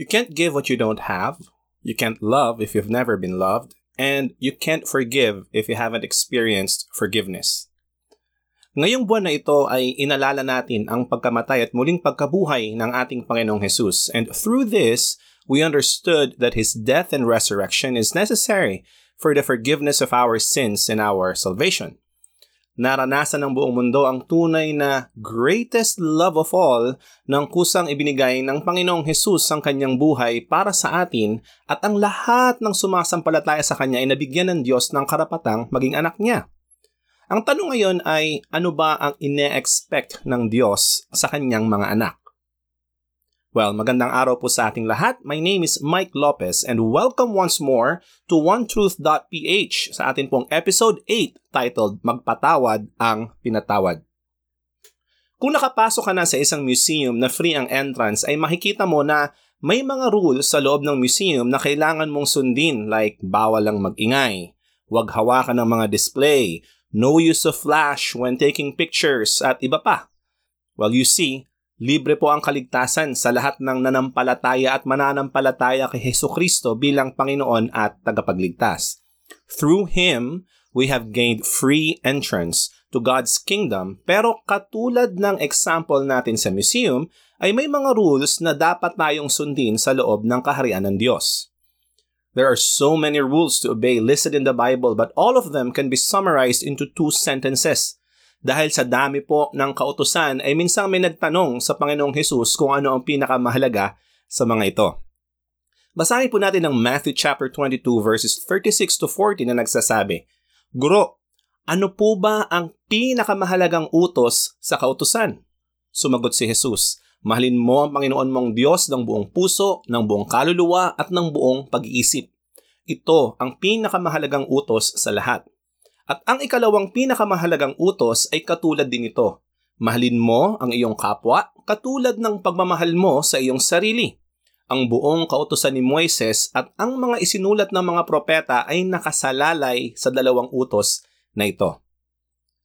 You can't give what you don't have. You can't love if you've never been loved. And you can't forgive if you haven't experienced forgiveness. Ngayong buwan na ito ay inalala natin ang pagkamatay at muling pagkabuhay ng ating Panginoong Jesus. And through this, we understood that His death and resurrection is necessary for the forgiveness of our sins and our salvation naranasan ng buong mundo ang tunay na greatest love of all ng kusang ibinigay ng Panginoong Hesus ang kanyang buhay para sa atin at ang lahat ng sumasampalataya sa kanya ay nabigyan ng Diyos ng karapatang maging anak niya. Ang tanong ngayon ay ano ba ang ine-expect ng Diyos sa kanyang mga anak? Well, magandang araw po sa ating lahat. My name is Mike Lopez and welcome once more to OneTruth.ph sa atin pong episode 8 titled Magpatawad ang Pinatawad. Kung nakapasok ka na sa isang museum na free ang entrance ay makikita mo na may mga rules sa loob ng museum na kailangan mong sundin like bawal lang magingay, huwag hawakan ng mga display, no use of flash when taking pictures at iba pa. Well, you see, Libre po ang kaligtasan sa lahat ng nanampalataya at mananampalataya kay Heso Kristo bilang Panginoon at tagapagligtas. Through Him, we have gained free entrance to God's kingdom pero katulad ng example natin sa museum, ay may mga rules na dapat tayong sundin sa loob ng kaharian ng Diyos. There are so many rules to obey listed in the Bible but all of them can be summarized into two sentences – dahil sa dami po ng kautusan ay minsan may nagtanong sa Panginoong Hesus kung ano ang pinakamahalaga sa mga ito. Basahin po natin ang Matthew chapter 22 verses 36 to 40 na nagsasabi, Guro, ano po ba ang pinakamahalagang utos sa kautusan? Sumagot si Jesus, Mahalin mo ang Panginoon mong Diyos ng buong puso, ng buong kaluluwa at ng buong pag-iisip. Ito ang pinakamahalagang utos sa lahat. At ang ikalawang pinakamahalagang utos ay katulad din ito. Mahalin mo ang iyong kapwa katulad ng pagmamahal mo sa iyong sarili. Ang buong kautosan ni Moises at ang mga isinulat ng mga propeta ay nakasalalay sa dalawang utos na ito.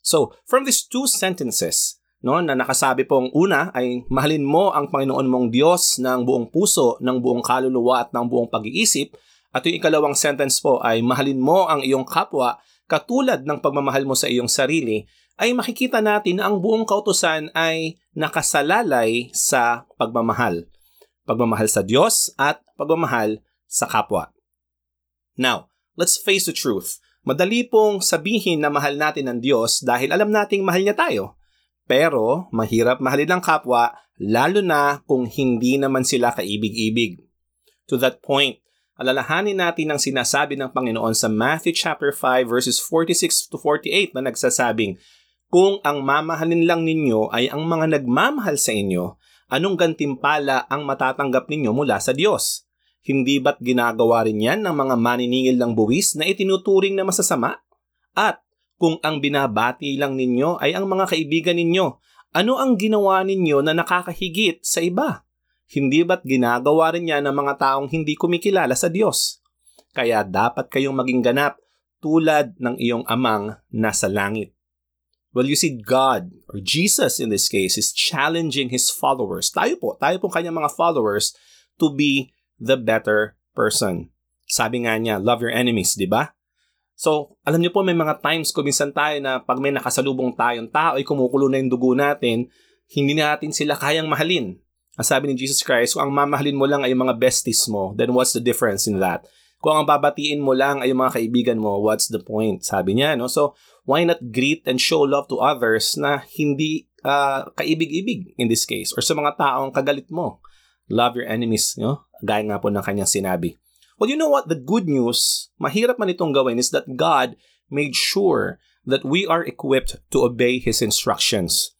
So, from these two sentences, no, na nakasabi pong una ay mahalin mo ang Panginoon mong Diyos ng buong puso, ng buong kaluluwa at ng buong pag-iisip, at yung ikalawang sentence po ay mahalin mo ang iyong kapwa katulad ng pagmamahal mo sa iyong sarili, ay makikita natin na ang buong kautusan ay nakasalalay sa pagmamahal. Pagmamahal sa Diyos at pagmamahal sa kapwa. Now, let's face the truth. Madali pong sabihin na mahal natin ang Diyos dahil alam nating mahal niya tayo. Pero mahirap mahalin ang kapwa lalo na kung hindi naman sila kaibig-ibig. To that point, alalahanin natin ang sinasabi ng Panginoon sa Matthew chapter 5 verses 46 to 48 na nagsasabing, Kung ang mamahalin lang ninyo ay ang mga nagmamahal sa inyo, anong gantimpala ang matatanggap ninyo mula sa Diyos? Hindi ba't ginagawa rin yan ng mga maniningil ng buwis na itinuturing na masasama? At kung ang binabati lang ninyo ay ang mga kaibigan ninyo, ano ang ginawa ninyo na nakakahigit sa iba? Hindi ba't ginagawa rin niya ng mga taong hindi kumikilala sa Diyos? Kaya dapat kayong maging ganap tulad ng iyong amang nasa langit. Well, you see, God, or Jesus in this case, is challenging His followers. Tayo po, tayo po kanyang mga followers to be the better person. Sabi nga niya, love your enemies, di ba? So, alam niyo po, may mga times kuminsan tayo na pag may nakasalubong tayong tao ay kumukulo na yung dugo natin, hindi natin sila kayang mahalin. Ang sabi ni Jesus Christ, kung ang mamahalin mo lang ay yung mga besties mo, then what's the difference in that? Kung ang babatiin mo lang ay yung mga kaibigan mo, what's the point? Sabi niya, no? So, why not greet and show love to others na hindi uh, kaibig-ibig in this case? Or sa mga taong kagalit mo. Love your enemies, no? Gaya nga po ng kanyang sinabi. Well, you know what? The good news, mahirap man itong gawin, is that God made sure that we are equipped to obey His instructions.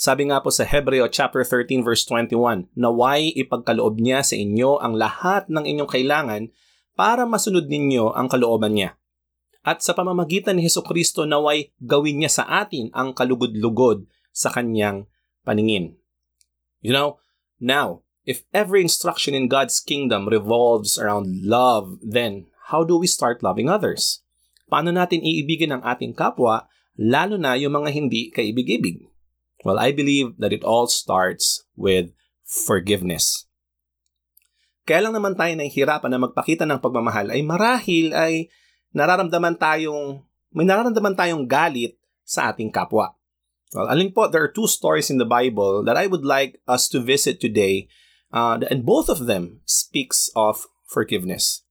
Sabi nga po sa Hebreo chapter 13 verse 21, naway ipagkaloob niya sa inyo ang lahat ng inyong kailangan para masunod ninyo ang kalooban niya. At sa pamamagitan ni Heso Kristo naway gawin niya sa atin ang kalugod-lugod sa kanyang paningin. You know, now, if every instruction in God's kingdom revolves around love, then how do we start loving others? Paano natin iibigin ang ating kapwa, lalo na yung mga hindi kaibig-ibig? Well, I believe that it all starts with forgiveness. Kaya lang naman tayo nahihirapan na magpakita ng pagmamahal ay marahil ay nararamdaman tayong, may nararamdaman tayong galit sa ating kapwa. Well, alin po, there are two stories in the Bible that I would like us to visit today, uh, and both of them speaks of forgiveness.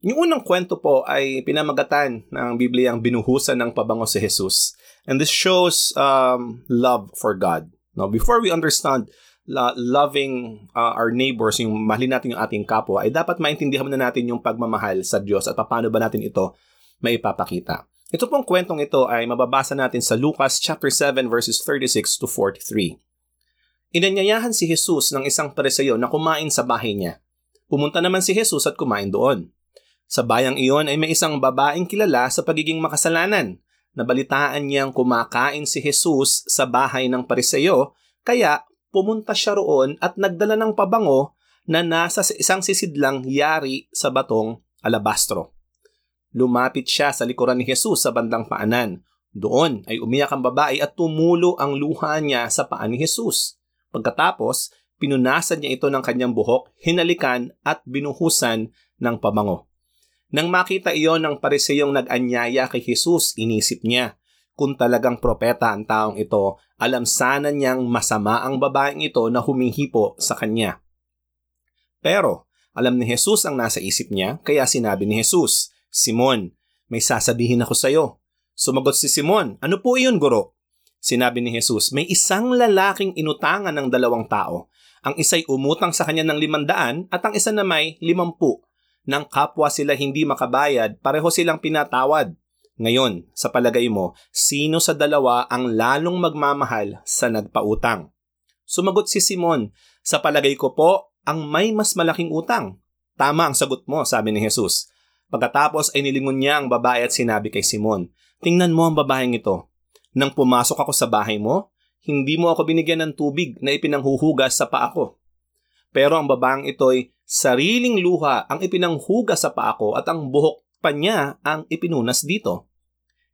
Yung unang kwento po ay pinamagatan ng Biblia ang binuhusan ng pabango si Jesus. And this shows um, love for God. Now, before we understand la- loving uh, our neighbors, yung mahalin natin yung ating kapwa, ay dapat maintindihan na natin yung pagmamahal sa Diyos at paano ba natin ito maipapakita. Ito pong kwentong ito ay mababasa natin sa Lucas chapter 7 verses 36 to 43. Inanyayahan si Jesus ng isang pareseyo na kumain sa bahay niya. Pumunta naman si Jesus at kumain doon. Sa bayang iyon ay may isang babaeng kilala sa pagiging makasalanan. Nabalitaan niyang kumakain si Jesus sa bahay ng pareseyo, kaya pumunta siya roon at nagdala ng pabango na nasa isang sisidlang yari sa batong alabastro. Lumapit siya sa likuran ni Jesus sa bandang paanan. Doon ay umiyak ang babae at tumulo ang luha niya sa paan ni Jesus. Pagkatapos, pinunasan niya ito ng kanyang buhok, hinalikan at binuhusan ng pabango. Nang makita iyon ng pariseyong nag-anyaya kay Jesus, inisip niya, kung talagang propeta ang taong ito, alam sana niyang masama ang babaeng ito na humihipo sa kanya. Pero, alam ni Jesus ang nasa isip niya, kaya sinabi ni Jesus, Simon, may sasabihin ako sa iyo. Sumagot si Simon, ano po iyon, guro? Sinabi ni Jesus, may isang lalaking inutangan ng dalawang tao. Ang isa'y umutang sa kanya ng limandaan at ang isa na may limampu. Nang kapwa sila hindi makabayad, pareho silang pinatawad. Ngayon, sa palagay mo, sino sa dalawa ang lalong magmamahal sa nagpautang? Sumagot si Simon, sa palagay ko po, ang may mas malaking utang. Tama ang sagot mo, sabi ni Jesus. Pagkatapos ay nilingon niya ang babae at sinabi kay Simon, Tingnan mo ang babaeng ito. Nang pumasok ako sa bahay mo, hindi mo ako binigyan ng tubig na ipinanghuhugas sa paa ko. Pero ang babaeng ito'y sariling luha ang ipinanghugas sa paa ko at ang buhok pa niya ang ipinunas dito.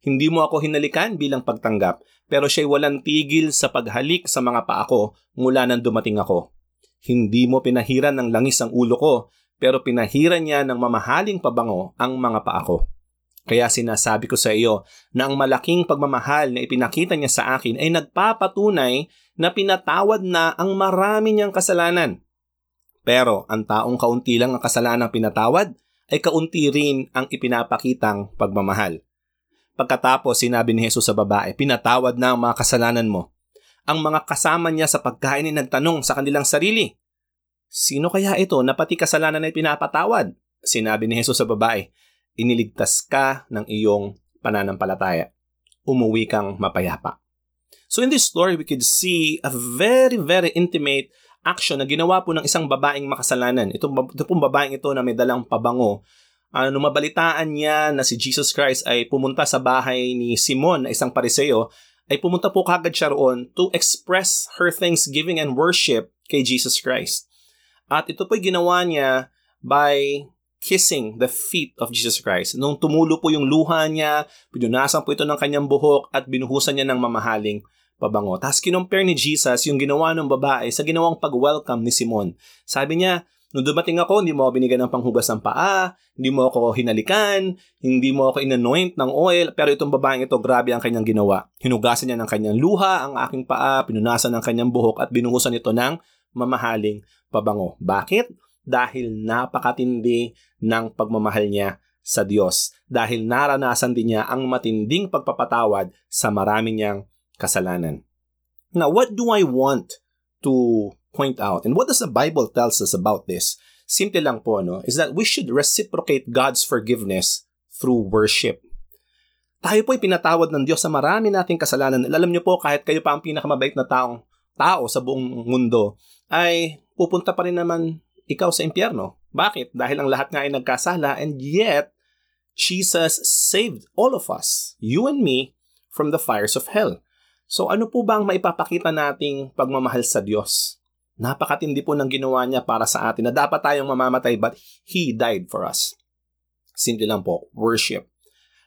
Hindi mo ako hinalikan bilang pagtanggap, pero siya'y walang tigil sa paghalik sa mga paa ko mula nang dumating ako. Hindi mo pinahiran ng langis ang ulo ko, pero pinahiran niya ng mamahaling pabango ang mga paa ko. Kaya sinasabi ko sa iyo na ang malaking pagmamahal na ipinakita niya sa akin ay nagpapatunay na pinatawad na ang marami niyang kasalanan. Pero ang taong kaunti lang ang kasalanan pinatawad ay kaunti rin ang ipinapakitang pagmamahal. Pagkatapos sinabi ni Jesus sa babae, pinatawad na ang mga kasalanan mo. Ang mga kasama niya sa pagkain ay nagtanong sa kanilang sarili, Sino kaya ito na pati kasalanan ay pinapatawad? Sinabi ni Jesus sa babae, iniligtas ka ng iyong pananampalataya. Umuwi kang mapayapa. So in this story, we could see a very, very intimate action na ginawa po ng isang babaeng makasalanan. Ito, ito pong babaeng ito na may dalang pabango. Uh, nung mabalitaan niya na si Jesus Christ ay pumunta sa bahay ni Simon isang pariseo, ay pumunta po kagad siya roon to express her thanksgiving and worship kay Jesus Christ. At ito po'y ginawa niya by kissing the feet of Jesus Christ. Nung tumulo po yung luha niya, pinunasan po ito ng kanyang buhok at binuhusan niya ng mamahaling pabango. Tapos kinumpare ni Jesus yung ginawa ng babae sa ginawang pag-welcome ni Simon. Sabi niya, nung dumating ako, hindi mo ako binigyan ng panghugas ng paa, hindi mo ako hinalikan, hindi mo ako inanoint ng oil, pero itong babaeng ito, grabe ang kanyang ginawa. Hinugasan niya ng kanyang luha, ang aking paa, pinunasan ng kanyang buhok at binuhusan ito ng mamahaling pabango. Bakit? Dahil napakatindi ng pagmamahal niya sa Diyos. Dahil naranasan din niya ang matinding pagpapatawad sa marami niyang kasalanan. Now, what do I want to point out? And what does the Bible tells us about this? Simple lang po, no? Is that we should reciprocate God's forgiveness through worship. Tayo po'y pinatawad ng Diyos sa marami nating kasalanan. Alam niyo po, kahit kayo pa ang pinakamabait na taong tao sa buong mundo, ay pupunta pa rin naman ikaw sa impyerno. Bakit? Dahil ang lahat nga ay nagkasala and yet, Jesus saved all of us, you and me, from the fires of hell. So ano po ba ang maipapakita nating pagmamahal sa Diyos? Napakatindi po ng ginawa niya para sa atin na dapat tayong mamamatay but He died for us. Simple lang po, worship.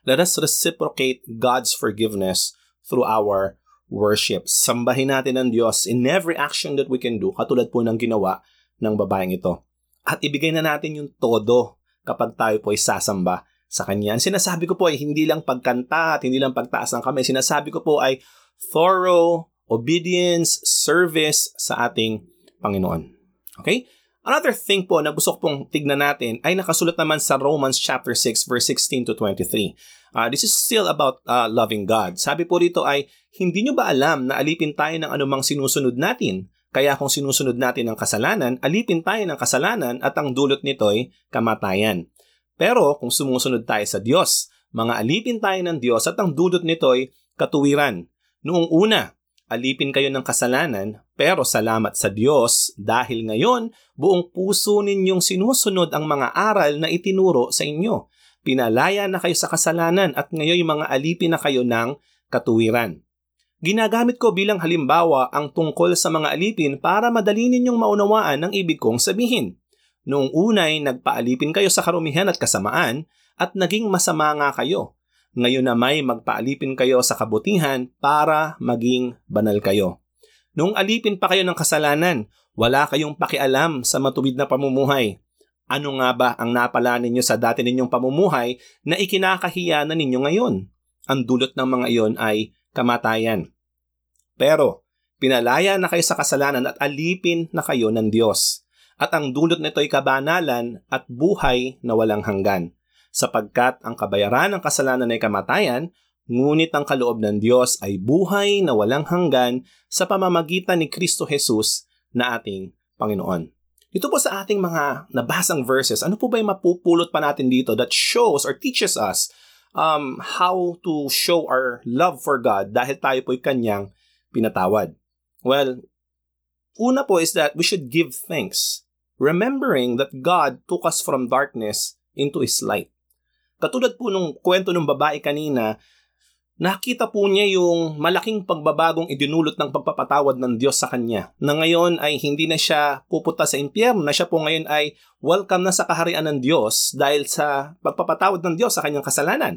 Let us reciprocate God's forgiveness through our worship. Sambahin natin ang Diyos in every action that we can do, katulad po ng ginawa ng babaeng ito. at ibigay na natin yung todo kapag tayo po ay sasamba sa Kanya. Ang sinasabi ko po ay hindi lang pagkanta at hindi lang pagtaas ng kamay. Sinasabi ko po ay thorough obedience, service sa ating Panginoon. Okay? Another thing po na gusto pong tignan natin ay nakasulat naman sa Romans chapter 6 verse 16 to 23. Uh, this is still about uh, loving God. Sabi po rito ay, hindi nyo ba alam na alipin tayo ng anumang sinusunod natin? Kaya kung sinusunod natin ang kasalanan, alipin tayo ng kasalanan at ang dulot nito ay kamatayan. Pero kung sumusunod tayo sa Diyos, mga alipin tayo ng Diyos at ang dulot nito ay katuwiran. Noong una, alipin kayo ng kasalanan, pero salamat sa Diyos dahil ngayon buong puso ninyong sinusunod ang mga aral na itinuro sa inyo. Pinalaya na kayo sa kasalanan at ngayon mga alipin na kayo ng katuwiran. Ginagamit ko bilang halimbawa ang tungkol sa mga alipin para madali ninyong maunawaan ang ibig kong sabihin. Noong unay nagpaalipin kayo sa karumihan at kasamaan at naging masama nga kayo ngayon na may magpaalipin kayo sa kabutihan para maging banal kayo. Nung alipin pa kayo ng kasalanan, wala kayong pakialam sa matuwid na pamumuhay. Ano nga ba ang napala ninyo sa dati ninyong pamumuhay na ikinakahiya na ninyo ngayon? Ang dulot ng mga iyon ay kamatayan. Pero, pinalaya na kayo sa kasalanan at alipin na kayo ng Diyos. At ang dulot nito ay kabanalan at buhay na walang hanggan sapagkat ang kabayaran ng kasalanan ay kamatayan, ngunit ang kaloob ng Diyos ay buhay na walang hanggan sa pamamagitan ni Kristo Jesus na ating Panginoon. Ito po sa ating mga nabasang verses, ano po ba yung mapupulot pa natin dito that shows or teaches us um, how to show our love for God dahil tayo po'y kanyang pinatawad? Well, una po is that we should give thanks, remembering that God took us from darkness into His light. Katulad po nung kwento ng babae kanina, nakita po niya yung malaking pagbabagong idinulot ng pagpapatawad ng Diyos sa kanya. Na ngayon ay hindi na siya pupunta sa impyerno, na siya po ngayon ay welcome na sa kaharian ng Diyos dahil sa pagpapatawad ng Diyos sa kanyang kasalanan.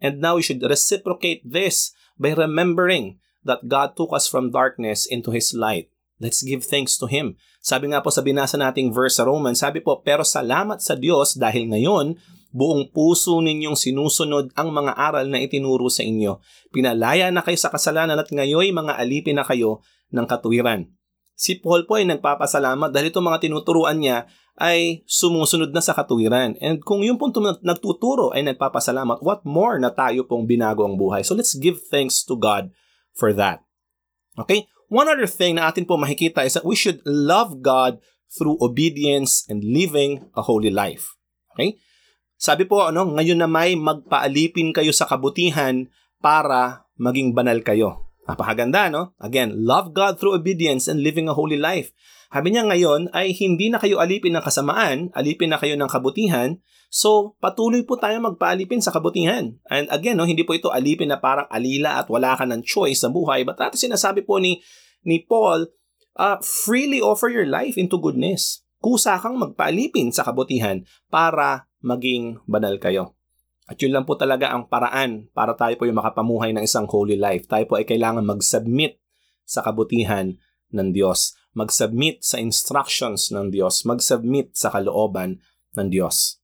And now we should reciprocate this by remembering that God took us from darkness into His light. Let's give thanks to Him. Sabi nga po sa binasa nating verse sa Romans, sabi po, pero salamat sa Diyos dahil ngayon buong puso ninyong sinusunod ang mga aral na itinuro sa inyo. Pinalaya na kayo sa kasalanan at ngayon mga alipin na kayo ng katuwiran. Si Paul po ay nagpapasalamat dahil itong mga tinuturuan niya ay sumusunod na sa katuwiran. And kung yung punto nagtuturo ay nagpapasalamat, what more na tayo pong binago ang buhay? So let's give thanks to God for that. Okay? One other thing na atin po makikita is that we should love God through obedience and living a holy life. Okay? Sabi po, ano, ngayon na may magpaalipin kayo sa kabutihan para maging banal kayo. Napakaganda, no? Again, love God through obedience and living a holy life. Sabi niya ngayon ay hindi na kayo alipin ng kasamaan, alipin na kayo ng kabutihan, so patuloy po tayo magpaalipin sa kabutihan. And again, no, hindi po ito alipin na parang alila at wala ka ng choice sa buhay, but ito sinasabi po ni, ni Paul, uh, freely offer your life into goodness. Kusa kang magpaalipin sa kabutihan para maging banal kayo. At yun lang po talaga ang paraan para tayo po yung makapamuhay ng isang holy life. Tayo po ay kailangan mag-submit sa kabutihan ng Diyos. Mag-submit sa instructions ng Diyos. Mag-submit sa kalooban ng Diyos.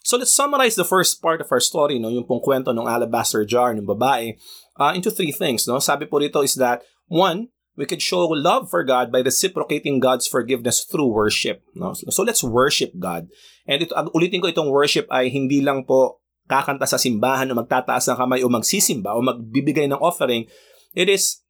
So let's summarize the first part of our story, no, yung pong kwento ng alabaster jar ng babae, uh, into three things. No? Sabi po rito is that, one, we could show love for God by reciprocating God's forgiveness through worship. No? So let's worship God. And ito, ulitin ko itong worship ay hindi lang po kakanta sa simbahan o magtataas ng kamay o magsisimba o magbibigay ng offering. It is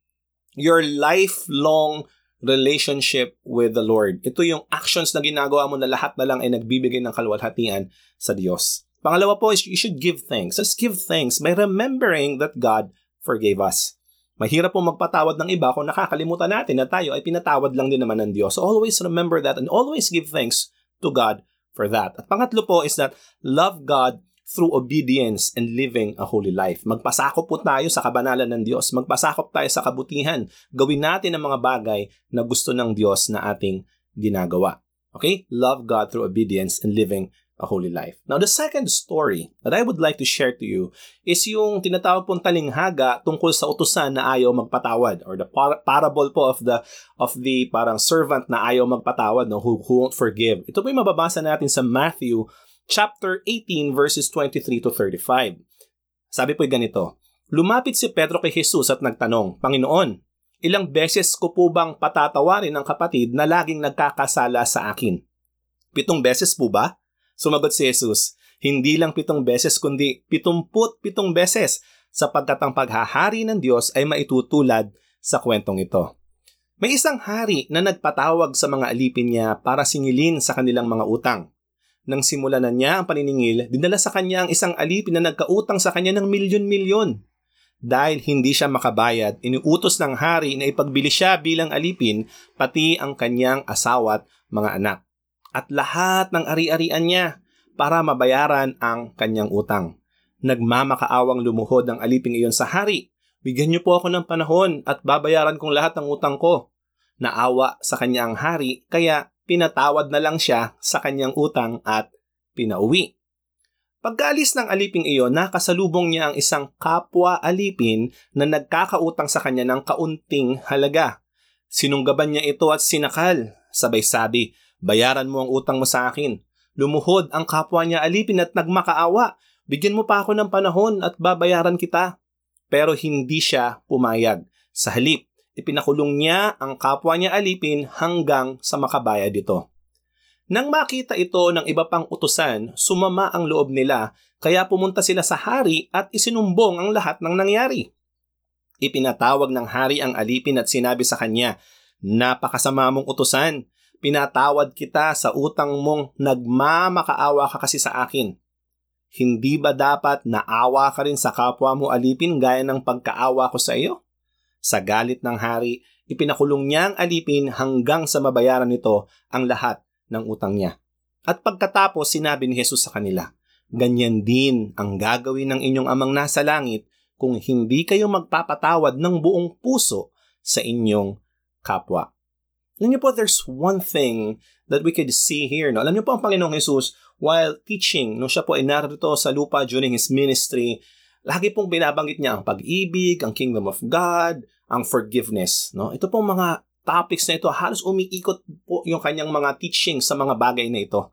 your lifelong relationship with the Lord. Ito yung actions na ginagawa mo na lahat na lang ay nagbibigay ng kalwalhatian sa Diyos. Pangalawa po is you should give thanks. Let's give thanks by remembering that God forgave us. Mahirap po magpatawad ng iba kung nakakalimutan natin na tayo ay pinatawad lang din naman ng Diyos. So always remember that and always give thanks to God for that. At pangatlo po is that love God through obedience and living a holy life. Magpasakop po tayo sa kabanalan ng Diyos. Magpasakop tayo sa kabutihan. Gawin natin ang mga bagay na gusto ng Diyos na ating ginagawa. Okay? Love God through obedience and living a holy life. Now, the second story that I would like to share to you is yung tinatawag pong talinghaga tungkol sa utusan na ayaw magpatawad or the par- parable po of the of the parang servant na ayaw magpatawad no who, who won't forgive. Ito po yung mababasa natin sa Matthew chapter 18 verses 23 to 35. Sabi po ganito, Lumapit si Pedro kay Jesus at nagtanong, Panginoon, ilang beses ko po bang patatawarin ang kapatid na laging nagkakasala sa akin? Pitong beses po ba? Sumagot si Jesus, hindi lang pitong beses kundi pitumput pitong beses sapagkat ang paghahari ng Diyos ay maitutulad sa kwentong ito. May isang hari na nagpatawag sa mga alipin niya para singilin sa kanilang mga utang. Nang simulan na niya ang paniningil, dinala sa kanya ang isang alipin na nagkautang sa kanya ng milyon-milyon. Dahil hindi siya makabayad, iniutos ng hari na ipagbili siya bilang alipin pati ang kanyang asawa at mga anak at lahat ng ari-arian niya para mabayaran ang kanyang utang. Nagmamakaawang lumuhod ang aliping iyon sa hari. Bigyan niyo po ako ng panahon at babayaran kong lahat ng utang ko. Naawa sa kanyang hari kaya pinatawad na lang siya sa kanyang utang at pinauwi. Pagkaalis ng aliping iyon, nakasalubong niya ang isang kapwa alipin na nagkakautang sa kanya ng kaunting halaga. Sinunggaban niya ito at sinakal. Sabay sabi, Bayaran mo ang utang mo sa akin. Lumuhod ang kapwa niya alipin at nagmakaawa. Bigyan mo pa ako ng panahon at babayaran kita. Pero hindi siya pumayag. Sa halip, ipinakulong niya ang kapwa niya alipin hanggang sa makabayad ito. Nang makita ito ng iba pang utusan, sumama ang loob nila kaya pumunta sila sa hari at isinumbong ang lahat ng nangyari. Ipinatawag ng hari ang alipin at sinabi sa kanya, Napakasama mong utusan pinatawad kita sa utang mong nagmamakaawa ka kasi sa akin. Hindi ba dapat naawa ka rin sa kapwa mo alipin gaya ng pagkaawa ko sa iyo? Sa galit ng hari, ipinakulong niya ang alipin hanggang sa mabayaran nito ang lahat ng utang niya. At pagkatapos sinabi ni Jesus sa kanila, Ganyan din ang gagawin ng inyong amang nasa langit kung hindi kayo magpapatawad ng buong puso sa inyong kapwa. Alam niyo po, there's one thing that we could see here. No? Alam niyo po, ang Panginoong Jesus, while teaching, nung siya po ay narito sa lupa during His ministry, lagi pong binabanggit niya ang pag-ibig, ang kingdom of God, ang forgiveness. No? Ito pong mga topics na ito, halos umiikot po yung kanyang mga teaching sa mga bagay na ito.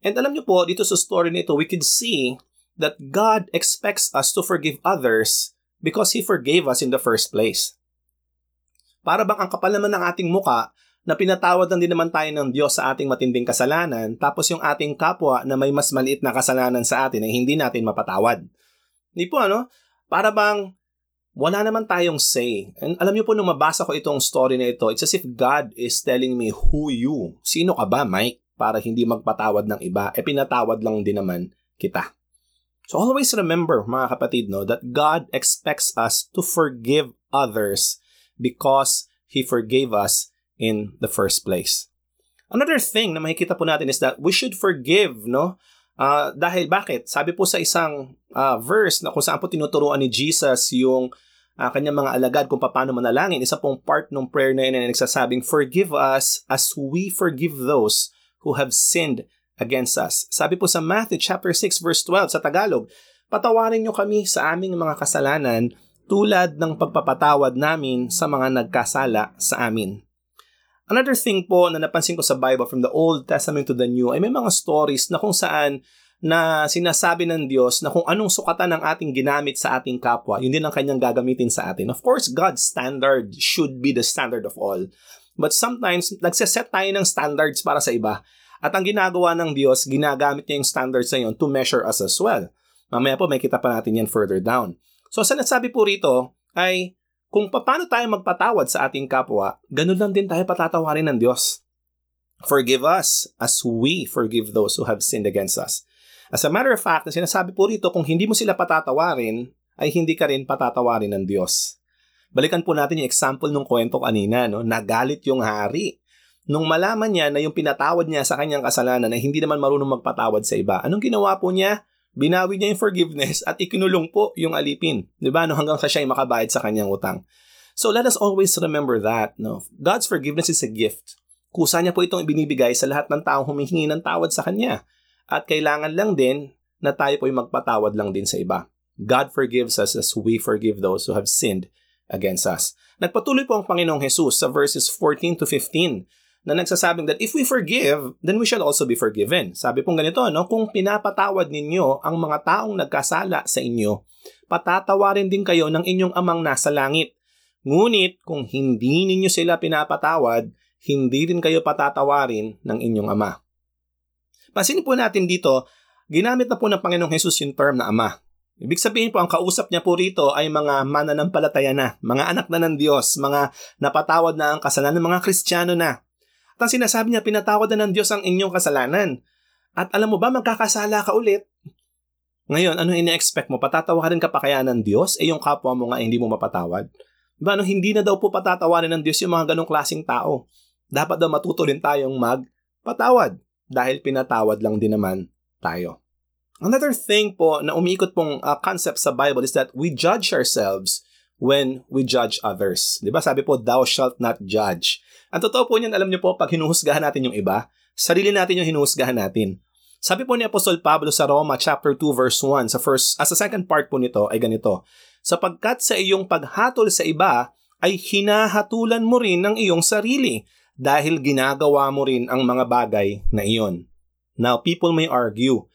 And alam niyo po, dito sa story na ito, we could see that God expects us to forgive others because He forgave us in the first place. Para bang ang kapal naman ng ating muka na pinatawad lang din naman tayo ng Diyos sa ating matinding kasalanan, tapos yung ating kapwa na may mas maliit na kasalanan sa atin ay hindi natin mapatawad. Hindi po ano? Para bang wala naman tayong say. And alam niyo po nung mabasa ko itong story na ito, it's as if God is telling me who you. Sino ka ba, Mike? Para hindi magpatawad ng iba. E pinatawad lang din naman kita. So always remember, mga kapatid, no, that God expects us to forgive others because He forgave us in the first place. Another thing na makikita po natin is that we should forgive, no? Uh, dahil bakit? Sabi po sa isang uh, verse na kung saan po tinuturuan ni Jesus yung uh, kanyang mga alagad kung paano manalangin, isa pong part ng prayer na yun na nagsasabing, Forgive us as we forgive those who have sinned against us. Sabi po sa Matthew chapter 6 verse 12 sa Tagalog, Patawarin niyo kami sa aming mga kasalanan tulad ng pagpapatawad namin sa mga nagkasala sa amin. Another thing po na napansin ko sa Bible from the Old Testament to the New ay may mga stories na kung saan na sinasabi ng Diyos na kung anong sukatan ng ating ginamit sa ating kapwa, yun din ang kanyang gagamitin sa atin. Of course, God's standard should be the standard of all. But sometimes, nagseset tayo ng standards para sa iba. At ang ginagawa ng Diyos, ginagamit niya yung standards na yun to measure us as well. Mamaya po, may kita pa natin yan further down. So, sa nasabi po rito ay kung paano tayo magpatawad sa ating kapwa, ganun lang din tayo patatawarin ng Diyos. Forgive us as we forgive those who have sinned against us. As a matter of fact, na sinasabi po rito, kung hindi mo sila patatawarin, ay hindi ka rin patatawarin ng Diyos. Balikan po natin yung example nung kwento kanina, no? nagalit yung hari. Nung malaman niya na yung pinatawad niya sa kanyang kasalanan na hindi naman marunong magpatawad sa iba, anong ginawa po niya? Binawi niya yung forgiveness at ikinulong po yung alipin. Di ba? No, hanggang sa siya ay makabayad sa kanyang utang. So let us always remember that. No? God's forgiveness is a gift. Kusa niya po itong ibinibigay sa lahat ng taong humihingi ng tawad sa Kanya. at kailangan lang din na tayo po'y magpatawad lang din sa iba. God forgives us as we forgive those who have sinned against us. Nagpatuloy po ang Panginoong Jesus sa verses 14 to 15 na nagsasabing that if we forgive, then we shall also be forgiven. Sabi pong ganito, no? kung pinapatawad ninyo ang mga taong nagkasala sa inyo, patatawarin din kayo ng inyong amang nasa langit. Ngunit kung hindi ninyo sila pinapatawad, hindi rin kayo patatawarin ng inyong ama. Pansinin po natin dito, ginamit na po ng Panginoong Jesus yung term na ama. Ibig sabihin po, ang kausap niya po rito ay mga mananampalataya na, mga anak na ng Diyos, mga napatawad na ang kasalanan, mga Kristiyano na. At ang sinasabi niya, pinatawad na ng Diyos ang inyong kasalanan. At alam mo ba, magkakasala ka ulit. Ngayon, ano ine-expect mo? Patatawarin ka pa kaya ng Diyos? Eh yung kapwa mo nga hindi mo mapatawad. Diba, ano, hindi na daw po patatawarin ng Diyos yung mga ganong klaseng tao. Dapat daw matuto rin tayong magpatawad dahil pinatawad lang din naman tayo. Another thing po na umiikot pong uh, concept sa Bible is that we judge ourselves when we judge others. 'Di ba? Sabi po, thou shalt not judge. Ang totoo po niyan, alam niyo po, pag hinuhusgahan natin yung iba, sarili natin yung hinuhusgahan natin. Sabi po ni Apostol Pablo sa Roma chapter 2 verse 1 sa first as sa second part po nito ay ganito. Sapagkat sa iyong paghatol sa iba ay hinahatulan mo rin ng iyong sarili dahil ginagawa mo rin ang mga bagay na iyon. Now, people may argue,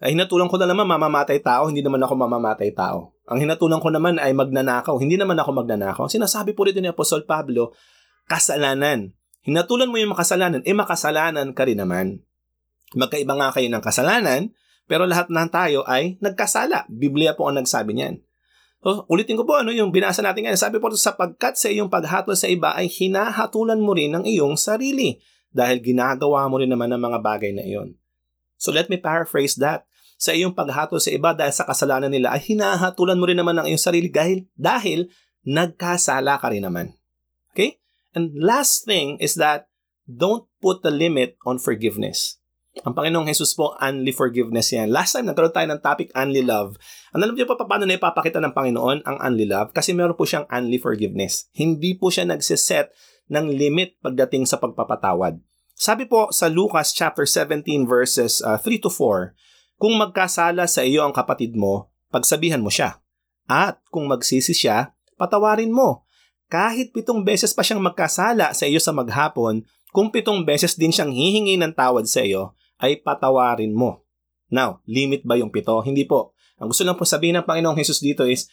ay hinatulan ko na naman mamamatay tao, hindi naman ako mamamatay tao. Ang hinatulan ko naman ay magnanakaw, hindi naman ako magnanakaw. Sinasabi po rito ni Apostol Pablo, kasalanan. Hinatulan mo yung makasalanan, eh makasalanan ka rin naman. Magkaiba nga kayo ng kasalanan, pero lahat ng tayo ay nagkasala. Biblia po ang nagsabi niyan. So, ulitin ko po ano yung binasa natin ngayon. Sabi po sapagkat sa iyong paghatol sa iba ay hinahatulan mo rin ng iyong sarili dahil ginagawa mo rin naman ang mga bagay na iyon. So let me paraphrase that. Sa iyong paghatol sa iba dahil sa kasalanan nila ay hinahatulan mo rin naman ang iyong sarili dahil, dahil nagkasala ka rin naman. Okay? And last thing is that don't put a limit on forgiveness. Ang Panginoong Jesus po, only forgiveness yan. Last time, nagkaroon tayo ng topic, only love. Ang alam niyo pa paano na ipapakita ng Panginoon ang only love? Kasi meron po siyang only forgiveness. Hindi po siya nagsiset ng limit pagdating sa pagpapatawad. Sabi po sa Lucas chapter 17 verses uh, 3 to 4, kung magkasala sa iyo ang kapatid mo, pagsabihan mo siya. At kung magsisi siya, patawarin mo. Kahit pitong beses pa siyang magkasala sa iyo sa maghapon, kung pitong beses din siyang hihingi ng tawad sa iyo, ay patawarin mo. Now, limit ba yung pito? Hindi po. Ang gusto lang po sabihin ng Panginoong Jesus dito is,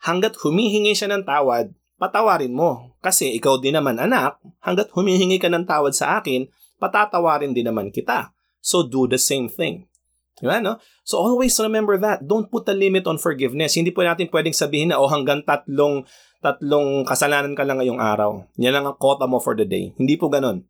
hanggat humihingi siya ng tawad, patawarin mo. Kasi ikaw din naman anak, hanggat humihingi ka ng tawad sa akin, patatawarin din naman kita. So do the same thing. Diba, no? So always remember that. Don't put a limit on forgiveness. Hindi po natin pwedeng sabihin na, oh, hanggang tatlong, tatlong kasalanan ka lang ngayong araw. Yan lang ang quota mo for the day. Hindi po ganun.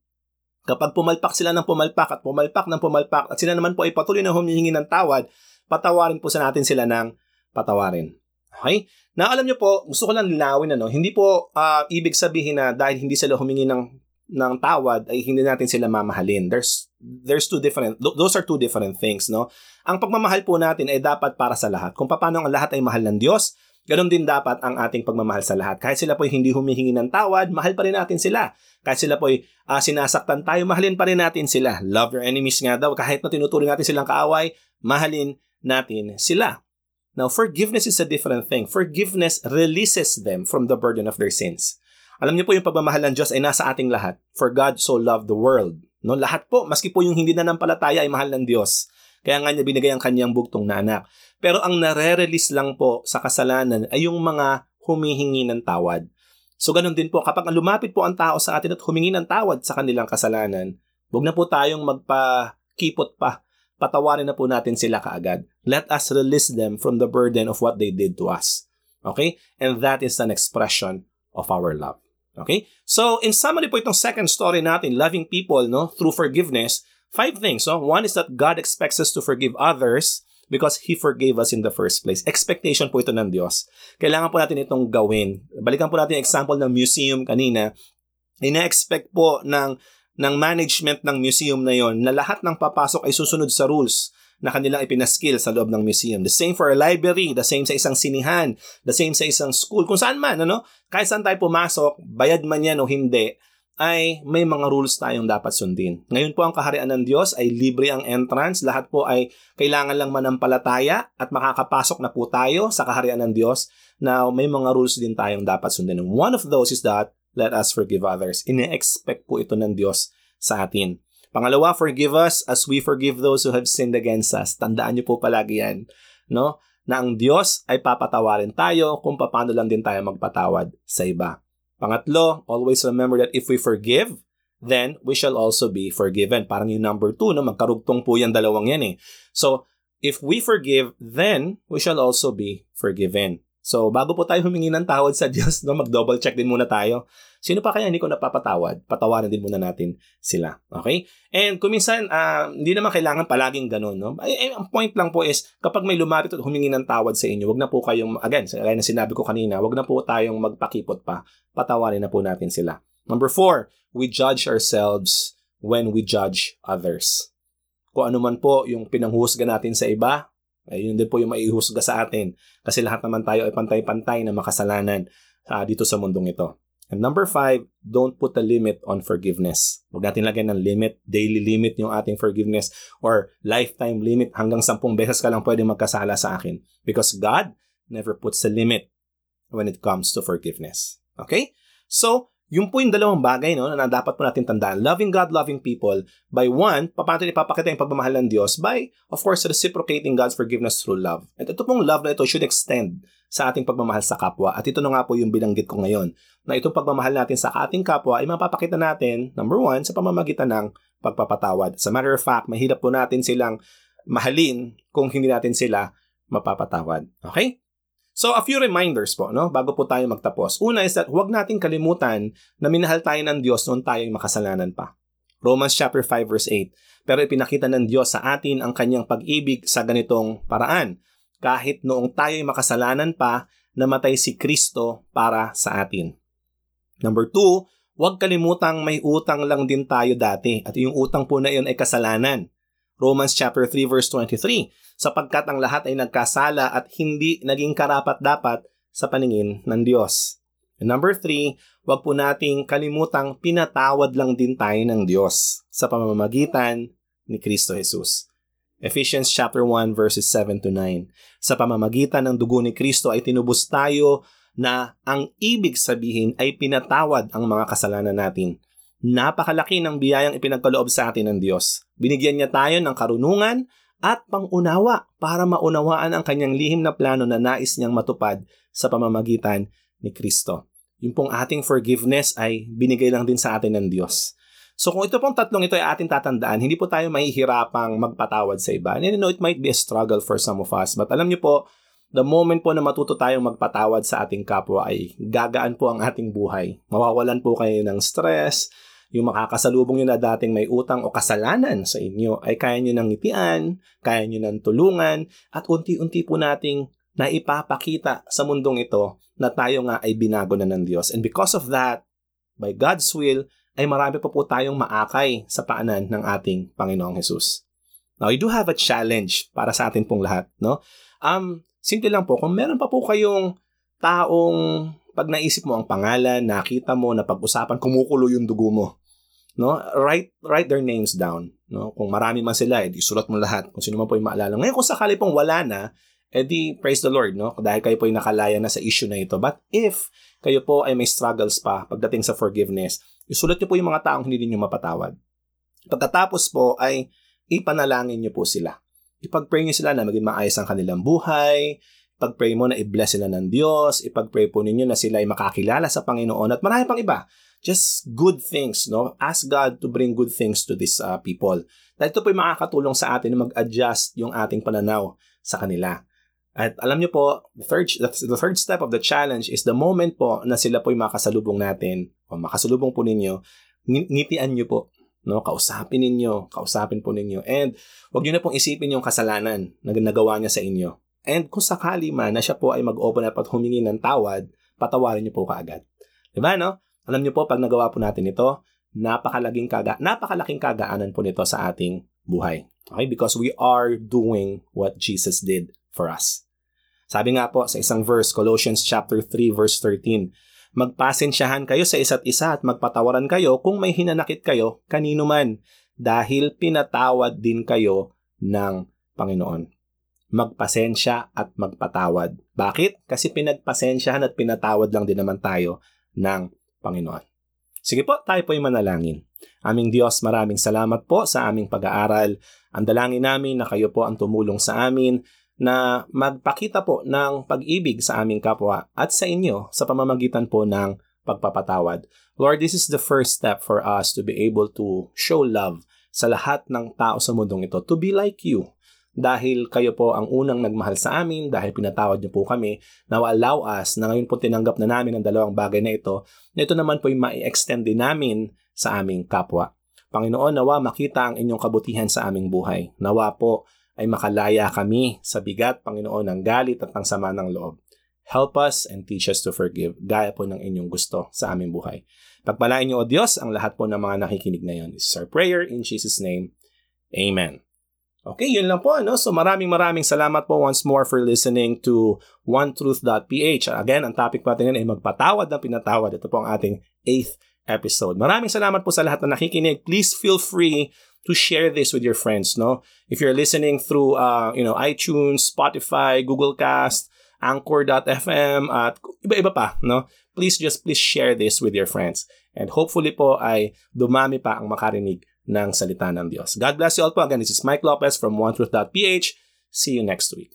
Kapag pumalpak sila ng pumalpak at pumalpak ng pumalpak at sila naman po ay patuloy na humihingi ng tawad, patawarin po sa natin sila ng patawarin. Okay? Na alam nyo po, gusto ko lang linawin ano, hindi po uh, ibig sabihin na dahil hindi sila humingi ng ng tawad ay hindi natin sila mamahalin. There's there's two different those are two different things, no? Ang pagmamahal po natin ay dapat para sa lahat. Kung paano ang lahat ay mahal ng Diyos, Ganon din dapat ang ating pagmamahal sa lahat. Kahit sila po hindi humihingi ng tawad, mahal pa rin natin sila. Kahit sila po uh, sinasaktan tayo, mahalin pa rin natin sila. Love your enemies nga daw. Kahit na tinuturing natin silang kaaway, mahalin natin sila. Now, forgiveness is a different thing. Forgiveness releases them from the burden of their sins. Alam niyo po yung pagmamahal ng Diyos ay nasa ating lahat. For God so loved the world. No, lahat po, maski po yung hindi na nampalataya ay mahal ng Diyos. Kaya nga niya binigay ang kanyang bugtong na anak. Pero ang nare-release lang po sa kasalanan ay yung mga humihingi ng tawad. So ganun din po, kapag lumapit po ang tao sa atin at humingi ng tawad sa kanilang kasalanan, huwag na po tayong magpa-kipot pa. Patawarin na po natin sila kaagad. Let us release them from the burden of what they did to us. Okay? And that is an expression of our love. Okay? So, in summary po itong second story natin, loving people no, through forgiveness, five things. No? One is that God expects us to forgive others because He forgave us in the first place. Expectation po ito ng Diyos. Kailangan po natin itong gawin. Balikan po natin example ng museum kanina. Ina-expect po ng, ng management ng museum na yon na lahat ng papasok ay susunod sa rules na kanilang ipinaskill sa loob ng museum. The same for a library, the same sa isang sinihan, the same sa isang school, kung saan man, ano? Kahit saan tayo pumasok, bayad man yan o hindi, ay may mga rules tayong dapat sundin. Ngayon po ang kaharian ng Diyos ay libre ang entrance. Lahat po ay kailangan lang manampalataya at makakapasok na po tayo sa kaharian ng Diyos na may mga rules din tayong dapat sundin. One of those is that let us forgive others. Ine-expect po ito ng Diyos sa atin. Pangalawa, forgive us as we forgive those who have sinned against us. Tandaan niyo po palagi yan. No? Na ang Diyos ay papatawarin tayo kung paano lang din tayo magpatawad sa iba. Pangatlo, always remember that if we forgive, then we shall also be forgiven. Parang yung number two, no? magkarugtong po yung dalawang yan eh. So, if we forgive, then we shall also be forgiven. So, bago po tayo humingi ng tawad sa Diyos, no, mag-double check din muna tayo. Sino pa kaya hindi ko napapatawad? Patawarin din muna natin sila. Okay? And kung minsan, uh, hindi naman kailangan palaging ganun. No? Ay, ay, ang point lang po is, kapag may lumapit at humingi ng tawad sa inyo, wag na po kayong, again, gaya na sinabi ko kanina, wag na po tayong magpakipot pa. Patawarin na po natin sila. Number four, we judge ourselves when we judge others. Kung ano man po yung pinanghusga natin sa iba, ay yun din po yung maihusga sa atin. Kasi lahat naman tayo ay pantay-pantay na makasalanan uh, dito sa mundong ito. And number five, don't put a limit on forgiveness. Huwag natin lagyan ng limit, daily limit yung ating forgiveness or lifetime limit. Hanggang sampung beses ka lang pwede magkasala sa akin. Because God never puts a limit when it comes to forgiveness. Okay? So, yung po yung dalawang bagay no, na dapat po natin tandaan. Loving God, loving people. By one, paano ipapakita yung pagmamahal ng Diyos? By, of course, reciprocating God's forgiveness through love. At ito pong love na ito should extend sa ating pagmamahal sa kapwa. At ito na nga po yung binanggit ko ngayon, na itong pagmamahal natin sa ating kapwa ay mapapakita natin, number one, sa pamamagitan ng pagpapatawad. As a matter of fact, mahirap po natin silang mahalin kung hindi natin sila mapapatawad. Okay? So, a few reminders po, no? Bago po tayo magtapos. Una is that huwag nating kalimutan na minahal tayo ng Diyos noon tayo makasalanan pa. Romans chapter 5 verse 8. Pero ipinakita ng Diyos sa atin ang kanyang pag-ibig sa ganitong paraan kahit noong tayo'y makasalanan pa, namatay si Kristo para sa atin. Number two, huwag kalimutang may utang lang din tayo dati at yung utang po na iyon ay kasalanan. Romans chapter 3 verse 23, sapagkat ang lahat ay nagkasala at hindi naging karapat-dapat sa paningin ng Diyos. And number 3, huwag po nating kalimutang pinatawad lang din tayo ng Diyos sa pamamagitan ni Kristo Jesus. Ephesians chapter 1 verses 7 to 9. Sa pamamagitan ng dugo ni Kristo ay tinubos tayo na ang ibig sabihin ay pinatawad ang mga kasalanan natin. Napakalaki ng biyayang ipinagkaloob sa atin ng Diyos. Binigyan niya tayo ng karunungan at pangunawa para maunawaan ang kanyang lihim na plano na nais niyang matupad sa pamamagitan ni Kristo. Yung pong ating forgiveness ay binigay lang din sa atin ng Diyos. So kung ito pong tatlong ito ay ating tatandaan, hindi po tayo mahihirapang magpatawad sa iba. And you know, it might be a struggle for some of us. But alam niyo po, the moment po na matuto tayong magpatawad sa ating kapwa ay gagaan po ang ating buhay. Mawawalan po kayo ng stress, yung makakasalubong nyo na dating may utang o kasalanan sa inyo ay kaya nyo nang ngitian, kaya nyo nang tulungan, at unti-unti po nating naipapakita sa mundong ito na tayo nga ay binago na ng Diyos. And because of that, by God's will, ay marami pa po tayong maakay sa paanan ng ating Panginoong Hesus. Now, I do have a challenge para sa atin pong lahat. No? Um, simple lang po, kung meron pa po kayong taong pag naisip mo ang pangalan, nakita mo na pag-usapan, kumukulo yung dugo mo. No? Write, write their names down. No? Kung marami man sila, edi sulat mo lahat. Kung sino man po yung maalala. Ngayon, kung sakali pong wala na, edi praise the Lord, no? Dahil kayo po yung nakalaya na sa issue na ito. But if kayo po ay may struggles pa pagdating sa forgiveness, Isulat niyo po yung mga taong hindi niyo mapatawad. Pagkatapos po ay ipanalangin niyo po sila. Ipag-pray niyo sila na maging maayos ang kanilang buhay, ipag-pray mo na i-bless sila ng Diyos, ipag-pray po ninyo na sila ay makakilala sa Panginoon at marami pang iba. Just good things, no? Ask God to bring good things to these uh, people. Dahil ito po ay makakatulong sa atin na mag-adjust yung ating pananaw sa kanila. At alam niyo po, the third, the third step of the challenge is the moment po na sila po yung makasalubong natin o makasalubong po ninyo, ngitian niyo po. No, kausapin ninyo, kausapin po ninyo. And wag niyo na pong isipin yung kasalanan na nagawa niya sa inyo. And kung sakali man na siya po ay mag-open up at humingi ng tawad, patawarin niyo po kaagad. 'Di ba no? Alam niyo po pag nagawa po natin ito, napakalaking kaga napakalaking kagaanan po nito sa ating buhay. Okay? Because we are doing what Jesus did for us. Sabi nga po sa isang verse, Colossians chapter 3 verse 13, Magpasensyahan kayo sa isa't isa at magpatawaran kayo kung may hinanakit kayo kanino man dahil pinatawad din kayo ng Panginoon. Magpasensya at magpatawad. Bakit? Kasi pinagpasensyahan at pinatawad lang din naman tayo ng Panginoon. Sige po, tayo po ay manalangin. Aming Diyos, maraming salamat po sa aming pag-aaral. Ang dalangin namin na kayo po ang tumulong sa amin na magpakita po ng pag-ibig sa aming kapwa at sa inyo sa pamamagitan po ng pagpapatawad. Lord, this is the first step for us to be able to show love sa lahat ng tao sa mundong ito, to be like you. Dahil kayo po ang unang nagmahal sa amin, dahil pinatawad niyo po kami, now allow us na ngayon po tinanggap na namin ang dalawang bagay na ito, na ito naman po ay ma-extend din namin sa aming kapwa. Panginoon, nawa makita ang inyong kabutihan sa aming buhay. Nawa po ay makalaya kami sa bigat, Panginoon, ng galit at ng sama ng loob. Help us and teach us to forgive, gaya po ng inyong gusto sa aming buhay. Pagpalain niyo, O Diyos, ang lahat po ng mga nakikinig ngayon. This is our prayer in Jesus' name. Amen. Okay, yun lang po. Ano? So maraming maraming salamat po once more for listening to onetruth.ph. Again, ang topic natin ay magpatawad ng pinatawad. Ito po ang ating eighth episode. Maraming salamat po sa lahat na nakikinig. Please feel free to share this with your friends, no? If you're listening through uh, you know, iTunes, Spotify, Google Cast, Anchor.fm at iba-iba pa, no? Please just please share this with your friends. And hopefully po ay dumami pa ang makarinig ng salita ng Diyos. God bless you all po. Again, this is Mike Lopez from OneTruth.ph. See you next week.